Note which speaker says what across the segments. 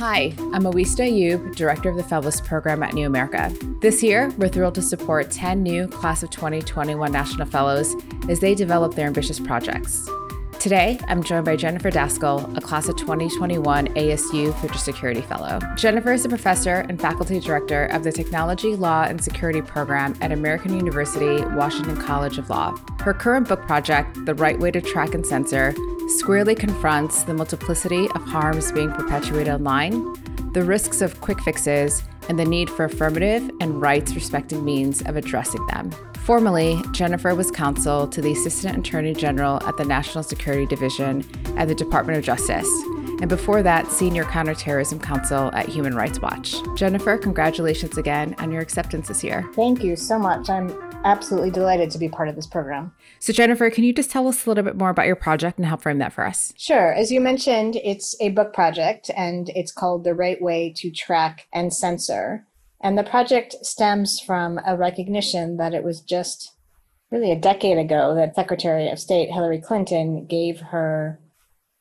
Speaker 1: Hi, I'm Awista Ayub, Director of the Fellowship Program at New America. This year, we're thrilled to support 10 new Class of 2021 National Fellows as they develop their ambitious projects. Today, I'm joined by Jennifer Daskal, a Class of 2021 ASU Future Security Fellow. Jennifer is a professor and faculty director of the Technology, Law, and Security program at American University Washington College of Law. Her current book project, The Right Way to Track and Censor, squarely confronts the multiplicity of harms being perpetuated online, the risks of quick fixes, and the need for affirmative and rights respecting means of addressing them. Formerly, Jennifer was counsel to the Assistant Attorney General at the National Security Division at the Department of Justice, and before that, Senior Counterterrorism Counsel at Human Rights Watch. Jennifer, congratulations again on your acceptance this year.
Speaker 2: Thank you so much. I'm absolutely delighted to be part of this program.
Speaker 1: So, Jennifer, can you just tell us a little bit more about your project and help frame that for us?
Speaker 2: Sure. As you mentioned, it's a book project and it's called The Right Way to Track and Censor. And the project stems from a recognition that it was just really a decade ago that Secretary of State Hillary Clinton gave her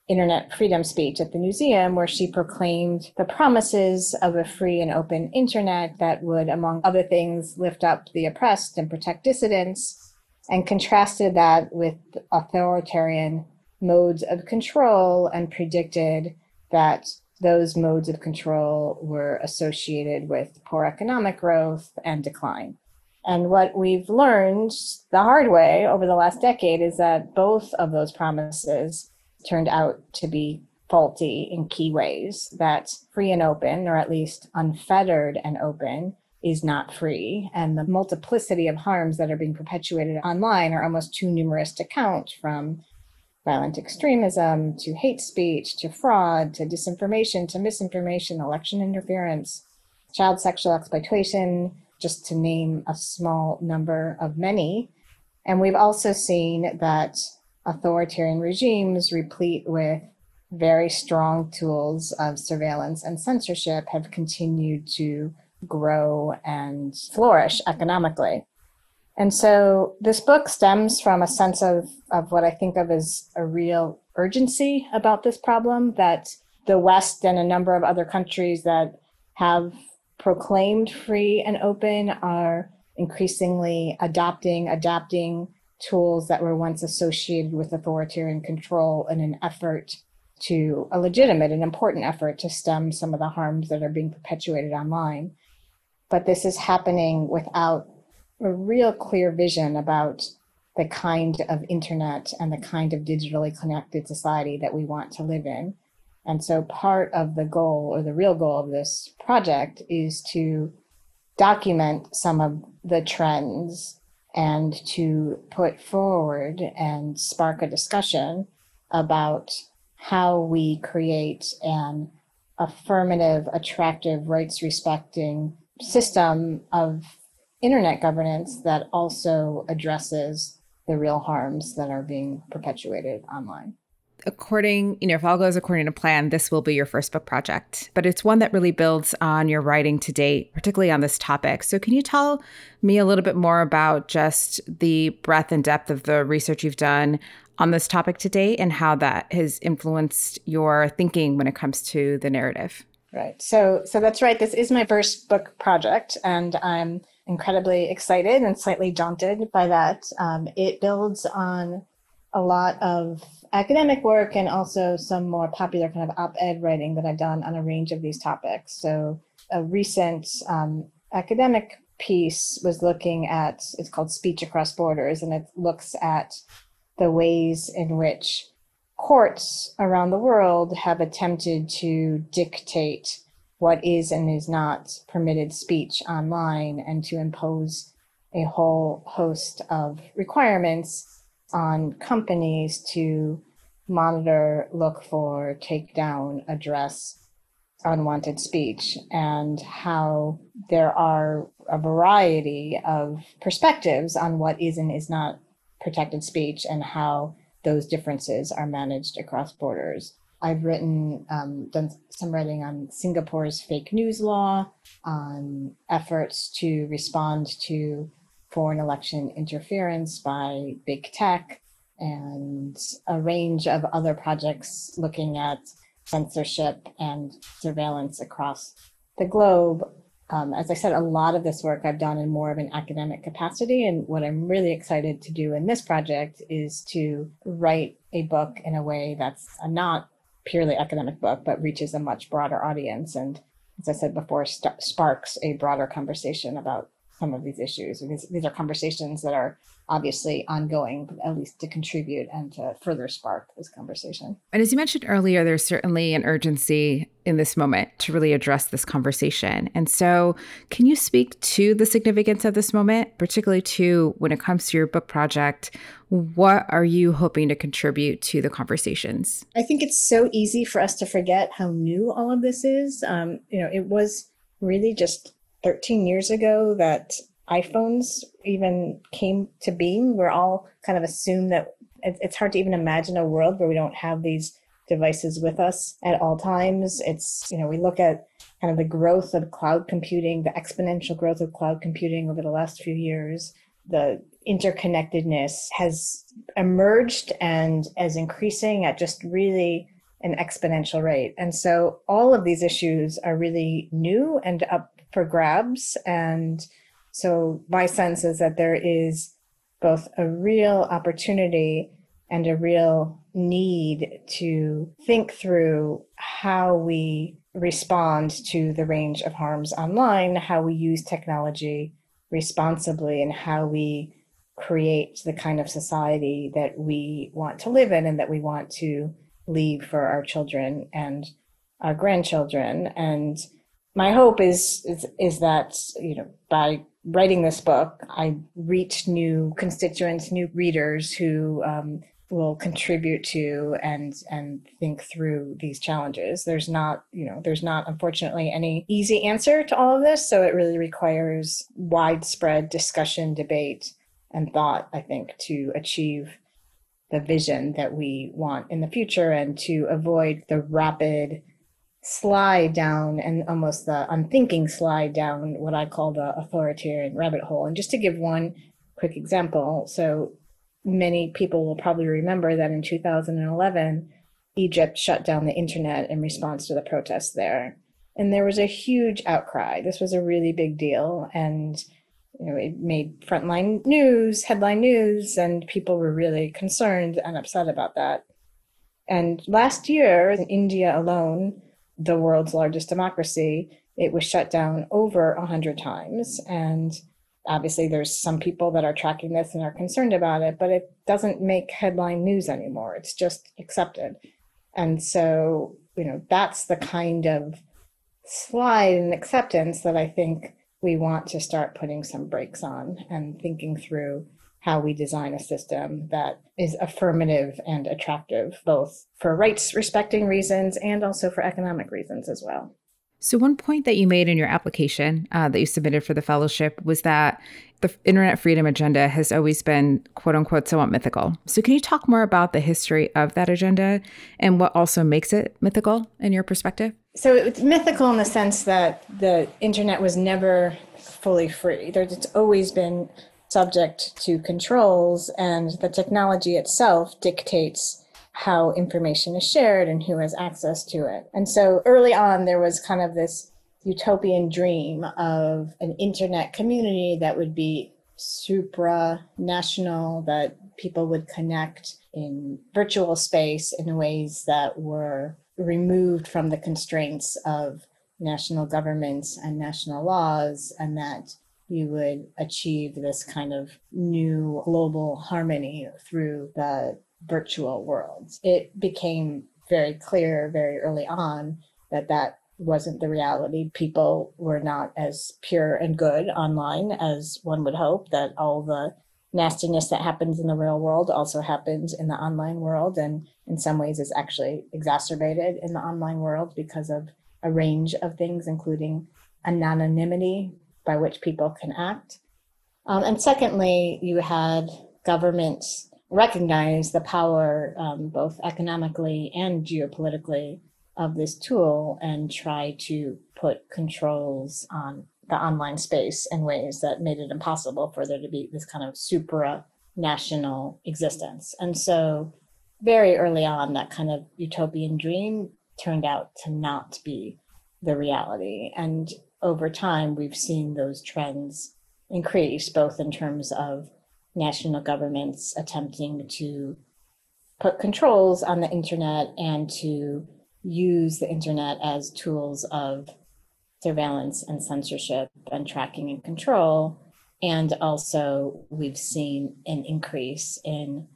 Speaker 2: internet freedom speech at the Newseum where she proclaimed the promises of a free and open internet that would, among other things, lift up the oppressed and protect dissidents, and contrasted that with authoritarian modes of control and predicted that those modes of control were associated with poor economic growth and decline. And what we've learned the hard way over the last decade is that both of those promises turned out to be faulty in key ways that free and open, or at least unfettered and open, is not free. And the multiplicity of harms that are being perpetuated online are almost too numerous to count from violent extremism to hate speech to fraud to disinformation to misinformation, election interference, child sexual exploitation, just to name a small number of many. And we've also seen that authoritarian regimes, replete with very strong tools of surveillance and censorship, have continued to grow and flourish economically. And so this book stems from a sense of, of what I think of as a real urgency about this problem that the West and a number of other countries that have proclaimed free and open are increasingly adopting, adapting tools that were once associated with authoritarian control in an effort to a legitimate and important effort to stem some of the harms that are being perpetuated online. But this is happening without a real clear vision about the kind of internet and the kind of digitally connected society that we want to live in. And so part of the goal or the real goal of this project is to document some of the trends and to put forward and spark a discussion about how we create an affirmative, attractive, rights respecting system of internet governance that also addresses the real harms that are being perpetuated online
Speaker 1: according, you know, if all goes according to plan, this will be your first book project, but it's one that really builds on your writing to date, particularly on this topic. So, can you tell me a little bit more about just the breadth and depth of the research you've done on this topic to date and how that has influenced your thinking when it comes to the narrative?
Speaker 2: Right. So, so that's right. This is my first book project, and I'm incredibly excited and slightly daunted by that. Um, it builds on a lot of academic work and also some more popular kind of op-ed writing that I've done on a range of these topics. So a recent um, academic piece was looking at it's called Speech Across Borders, and it looks at the ways in which courts around the world have attempted to dictate what is and is not permitted speech online and to impose a whole host of requirements on companies to monitor, look for, take down, address unwanted speech, and how there are a variety of perspectives on what is and is not protected speech and how those differences are managed across borders. I've written, um, done some writing on Singapore's fake news law, on efforts to respond to foreign election interference by big tech, and a range of other projects looking at censorship and surveillance across the globe. Um, as I said, a lot of this work I've done in more of an academic capacity. And what I'm really excited to do in this project is to write a book in a way that's a not purely academic book, but reaches a much broader audience. And as I said before, st- sparks a broader conversation about some of these issues. These, these are conversations that are obviously ongoing, at least to contribute and to further spark this conversation.
Speaker 1: And as you mentioned earlier, there's certainly an urgency in this moment to really address this conversation. And so, can you speak to the significance of this moment, particularly to when it comes to your book project? What are you hoping to contribute to the conversations?
Speaker 2: I think it's so easy for us to forget how new all of this is. Um, you know, it was really just 13 years ago that iPhones even came to being. We're all kind of assume that it's hard to even imagine a world where we don't have these devices with us at all times. It's, you know, we look at kind of the growth of cloud computing, the exponential growth of cloud computing over the last few years. The interconnectedness has emerged and is increasing at just really an exponential rate. And so all of these issues are really new and up for grabs. And so my sense is that there is both a real opportunity and a real need to think through how we respond to the range of harms online, how we use technology responsibly, and how we create the kind of society that we want to live in and that we want to leave for our children and our grandchildren. And my hope is, is is that you know by writing this book, I reach new constituents, new readers who um, will contribute to and and think through these challenges. There's not, you know, there's not unfortunately any easy answer to all of this, so it really requires widespread discussion, debate, and thought, I think, to achieve the vision that we want in the future and to avoid the rapid slide down and almost the unthinking slide down what I call the authoritarian rabbit hole. And just to give one quick example, so many people will probably remember that in 2011, Egypt shut down the internet in response to the protests there. And there was a huge outcry. This was a really big deal. And you know, it made frontline news, headline news, and people were really concerned and upset about that. And last year, in India alone, the world's largest democracy, it was shut down over 100 times. And obviously, there's some people that are tracking this and are concerned about it, but it doesn't make headline news anymore. It's just accepted. And so, you know, that's the kind of slide and acceptance that I think we want to start putting some brakes on and thinking through how we design a system that is affirmative and attractive, both for rights respecting reasons and also for economic reasons as well.
Speaker 1: So, one point that you made in your application uh, that you submitted for the fellowship was that the internet freedom agenda has always been, quote unquote, somewhat mythical. So, can you talk more about the history of that agenda and what also makes it mythical in your perspective?
Speaker 2: So, it's mythical in the sense that the internet was never fully free. There's always been subject to controls, and the technology itself dictates how information is shared and who has access to it. And so early on, there was kind of this utopian dream of an internet community that would be supranational, that people would connect in virtual space in ways that were removed from the constraints of national governments and national laws, and that you would achieve this kind of new global harmony through the virtual worlds. It became very clear very early on that that wasn't the reality. People were not as pure and good online as one would hope, that all the nastiness that happens in the real world also happens in the online world and in some ways is actually exacerbated in the online world because of a range of things including anonymity by which people can act. Um, and secondly, you had governments recognize the power, um, both economically and geopolitically, of this tool and try to put controls on the online space in ways that made it impossible for there to be this kind of supranational existence. And so, very early on, that kind of utopian dream turned out to not be the reality. And over time, we've seen those trends increase, both in terms of national governments attempting to put controls on the internet and to use the internet as tools of surveillance and censorship and tracking and control. And also, we've seen an increase in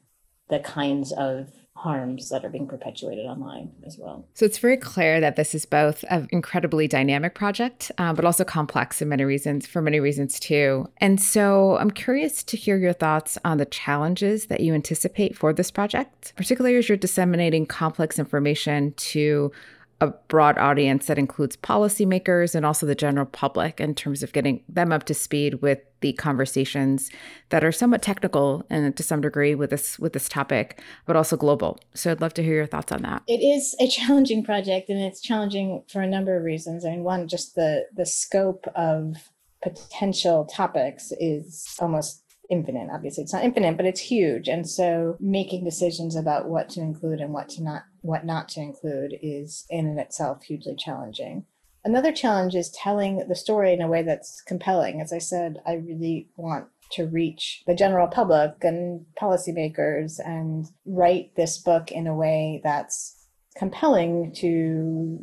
Speaker 2: the kinds of harms that are being perpetuated online as well.
Speaker 1: So it's very clear that this is both an incredibly dynamic project, uh, but also complex in many reasons, for many reasons too. And so I'm curious to hear your thoughts on the challenges that you anticipate for this project, particularly as you're disseminating complex information to a broad audience that includes policymakers and also the general public in terms of getting them up to speed with the conversations that are somewhat technical and to some degree with this with this topic, but also global. So I'd love to hear your thoughts on that.
Speaker 2: It is a challenging project and it's challenging for a number of reasons. I mean, one, just the the scope of potential topics is almost infinite. Obviously, it's not infinite, but it's huge. And so making decisions about what to include and what to not what not to include is in and itself hugely challenging. Another challenge is telling the story in a way that's compelling. As I said, I really want to reach the general public and policymakers and write this book in a way that's compelling to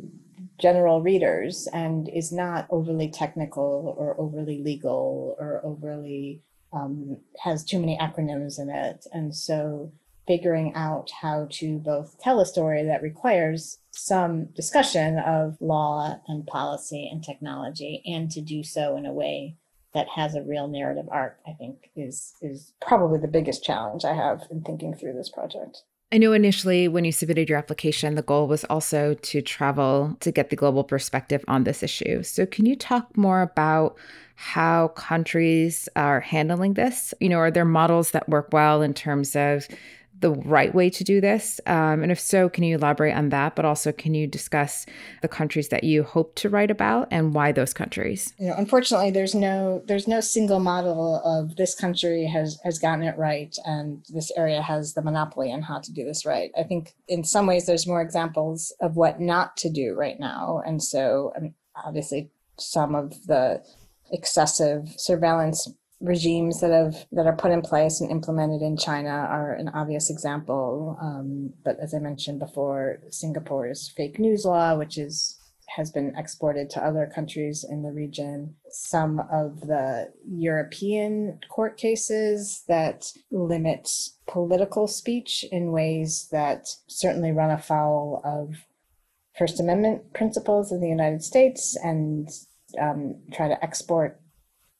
Speaker 2: general readers and is not overly technical or overly legal or overly um, has too many acronyms in it. And so figuring out how to both tell a story that requires some discussion of law and policy and technology and to do so in a way that has a real narrative arc i think is is probably the biggest challenge i have in thinking through this project
Speaker 1: I know initially when you submitted your application, the goal was also to travel to get the global perspective on this issue. So, can you talk more about how countries are handling this? You know, are there models that work well in terms of the right way to do this? Um, and if so, can you elaborate on that? But also, can you discuss the countries that you hope to write about and why those countries?
Speaker 2: You know, unfortunately, there's no there's no single model of this country has has gotten it right, and this area has the monopoly on how to do this right. I think in some ways there's more examples of what not to do right now, and so obviously some of the excessive surveillance regimes that have that are put in place and implemented in China are an obvious example. Um, but as I mentioned before, Singapore's fake news law, which is has been exported to other countries in the region. Some of the European court cases that limit political speech in ways that certainly run afoul of First Amendment principles in the United States and um, try to export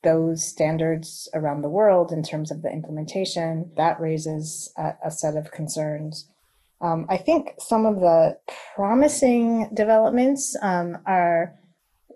Speaker 2: those standards around the world in terms of the implementation, that raises a, a set of concerns. Um, I think some of the promising developments um, are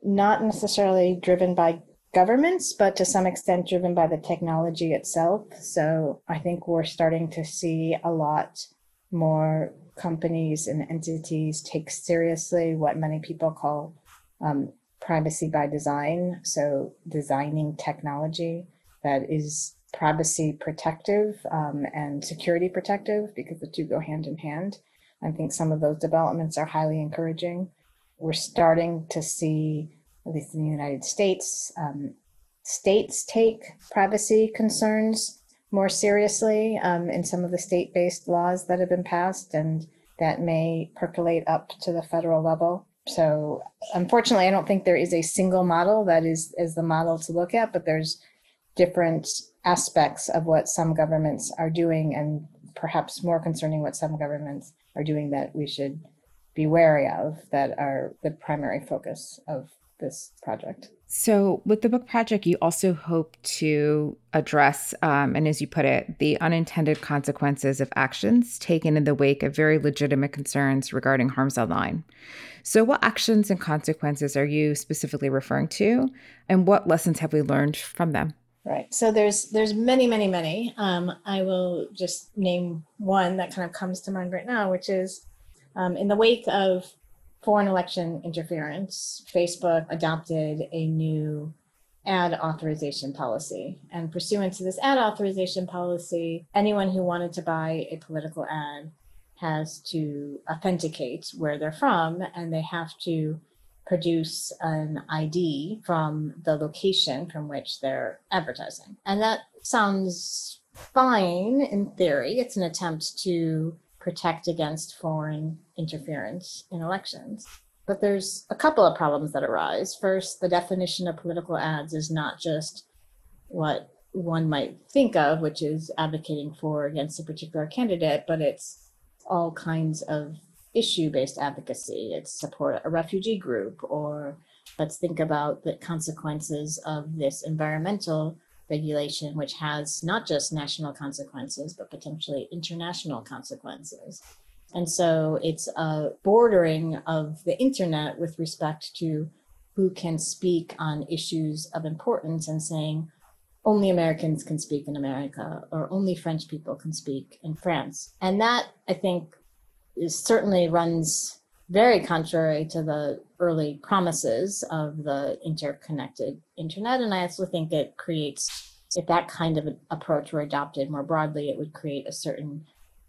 Speaker 2: not necessarily driven by governments, but to some extent driven by the technology itself. So I think we're starting to see a lot more companies and entities take seriously what many people call um, privacy by design. So, designing technology that is privacy protective um, and security protective because the two go hand in hand. I think some of those developments are highly encouraging. We're starting to see, at least in the United States, um, states take privacy concerns more seriously um, in some of the state based laws that have been passed, and that may percolate up to the federal level. So unfortunately, I don't think there is a single model that is is the model to look at, but there's different aspects of what some governments are doing, and perhaps more concerning what some governments are doing that we should be wary of that are the primary focus of this project.
Speaker 1: So, with the book project, you also hope to address, um, and as you put it, the unintended consequences of actions taken in the wake of very legitimate concerns regarding harms online. So, what actions and consequences are you specifically referring to, and what lessons have we learned from them?
Speaker 2: Right. So there's there's many many many. Um, I will just name one that kind of comes to mind right now, which is um, in the wake of foreign election interference, Facebook adopted a new ad authorization policy. And pursuant to this ad authorization policy, anyone who wanted to buy a political ad has to authenticate where they're from and they have to produce an ID from the location from which they're advertising. And that sounds fine in theory. It's an attempt to protect against foreign interference in elections. But there's a couple of problems that arise. First, the definition of political ads is not just what one might think of, which is advocating for against a particular candidate, but it's all kinds of issue based advocacy. It's support a refugee group, or let's think about the consequences of this environmental regulation, which has not just national consequences, but potentially international consequences. And so it's a bordering of the internet with respect to who can speak on issues of importance and saying only Americans can speak in America or only French people can speak in France. And that, I think, is certainly runs very contrary to the early promises of the interconnected internet. And I also think it creates, if that kind of approach were adopted more broadly, it would create a certain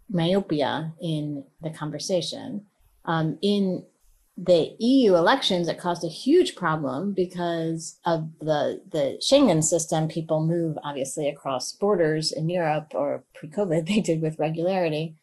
Speaker 2: myopia in the conversation. Um, in the EU elections, it caused a huge problem because of the the Schengen system. People move obviously across borders in Europe, or pre-COVID, they did with regularity,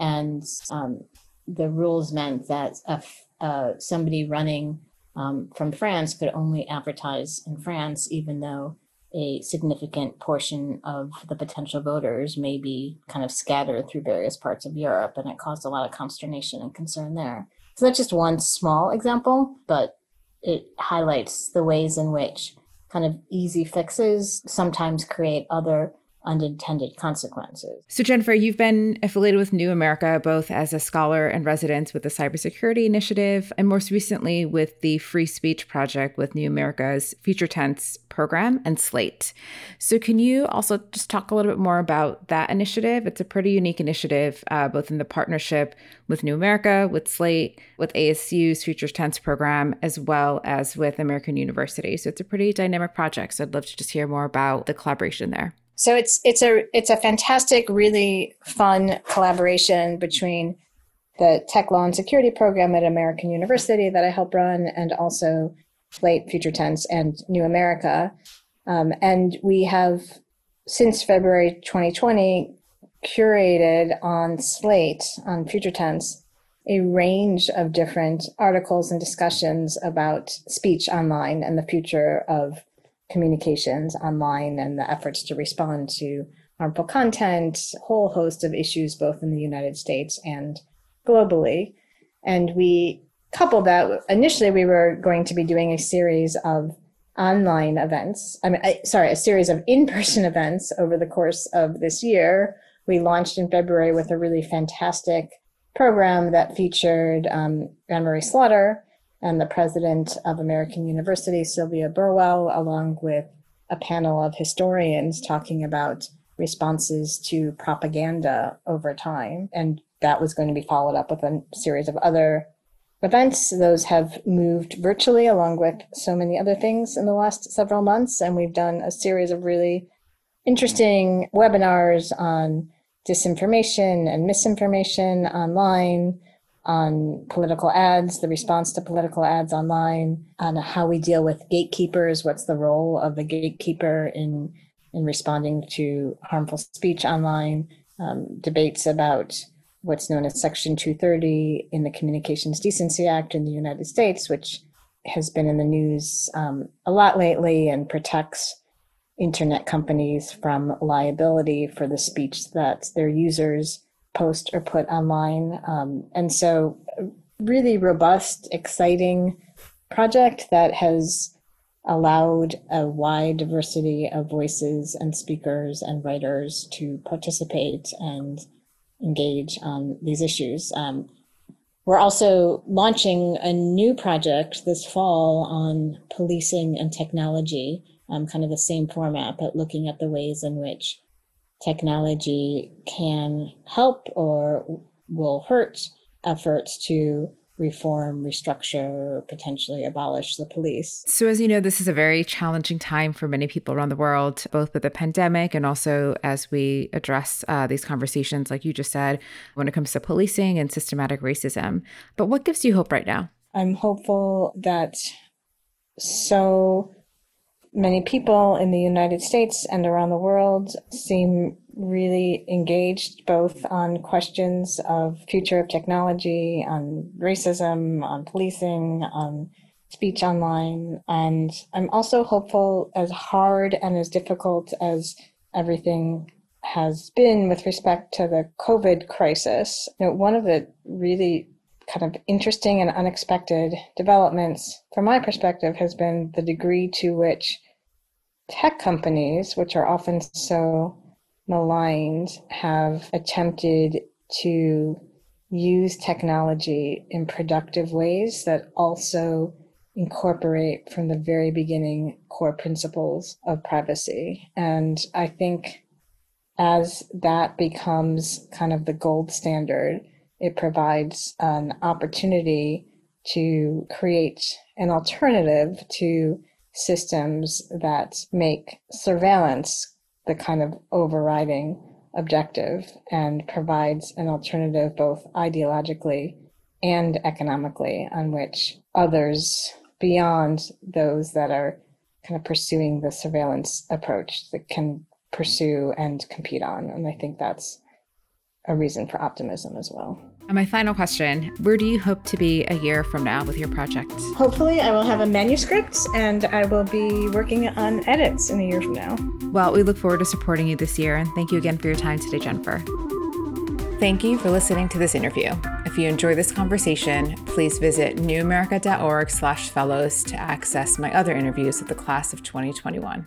Speaker 2: and um, the rules meant that if uh, somebody running um, from France could only advertise in France, even though a significant portion of the potential voters may be kind of scattered through various parts of Europe, and it caused a lot of consternation and concern there. So that's just one small example, but it highlights the ways in which kind of easy fixes sometimes create other unintended consequences.
Speaker 1: So, Jennifer, you've been affiliated with New America both as a scholar and resident with the Cybersecurity Initiative, and most recently with the Free Speech Project with New America's Future Tense program and Slate. So, can you also just talk a little bit more about that initiative? It's a pretty unique initiative, uh, both in the partnership with New America, with Slate, with ASU's Future Tense program, as well as with American University. So, it's a pretty dynamic project. So, I'd love to just hear more about the collaboration there.
Speaker 2: So it's it's a it's a fantastic, really fun collaboration between the Tech Law and Security program at American University that I help run, and also Slate Future Tense and New America. Um, and we have since February 2020 curated on Slate on Future Tense a range of different articles and discussions about speech online and the future of communications online and the efforts to respond to harmful content, a whole host of issues both in the United States and globally. And we coupled that initially we were going to be doing a series of online events. I mean, I, sorry, a series of in-person events over the course of this year. We launched in February with a really fantastic program that featured um, Anne Marie Slaughter, and the president of American University, Sylvia Burwell, along with a panel of historians talking about responses to propaganda over time. And that was going to be followed up with a series of other events. Those have moved virtually along with so many other things in the last several months. And we've done a series of really interesting webinars on disinformation and misinformation online on political ads, the response to political ads online, on how we deal with gatekeepers, what's the role of the gatekeeper in in responding to harmful speech online, um, debates about what's known as Section 230 in the Communications Decency Act in the United States, which has been in the news um, a lot lately and protects internet companies from liability for the speech that their users post or put online. Um, and so, really robust, exciting project that has allowed a wide diversity of voices and speakers and writers to participate and engage on these issues. Um, we're also launching a new project this fall on policing and technology, um, kind of the same format, but looking at the ways in which technology can help or will hurt efforts to reform, restructure, potentially abolish the police.
Speaker 1: So, as you know, this is a very challenging time for many people around the world, both with the pandemic and also as we address uh, these conversations, like you just said, when it comes to policing and systematic racism. But what gives you hope right now?
Speaker 2: I'm hopeful that so many people in the United States and around the world seem really engaged both on questions of future of technology, on racism, on policing, on speech online. And I'm also hopeful, as hard and as difficult as everything has been with respect to the COVID crisis. You know, one of the really kind of interesting and unexpected developments, from my perspective, has been the degree to which tech companies, which are often so maligned, have attempted to use technology in productive ways that also incorporate from the very beginning core principles of privacy. And I think as that becomes kind of the gold standard, it provides an opportunity to create an alternative to systems that make surveillance the kind of overriding objective and provides an alternative both ideologically and economically on which others beyond those that are kind of pursuing the surveillance approach that can pursue and compete on. And I think that's a reason for optimism as well.
Speaker 1: And my final question Where do you hope to be a year from now with your project?
Speaker 2: Hopefully, I will have a manuscript and I will be working on edits in a year from now.
Speaker 1: Well, we look forward to supporting you this year. And thank you again for your time today, Jennifer. Thank you for listening to this interview. If you enjoy this conversation, please visit newamerica.org slash fellows to access my other interviews with the class of 2021.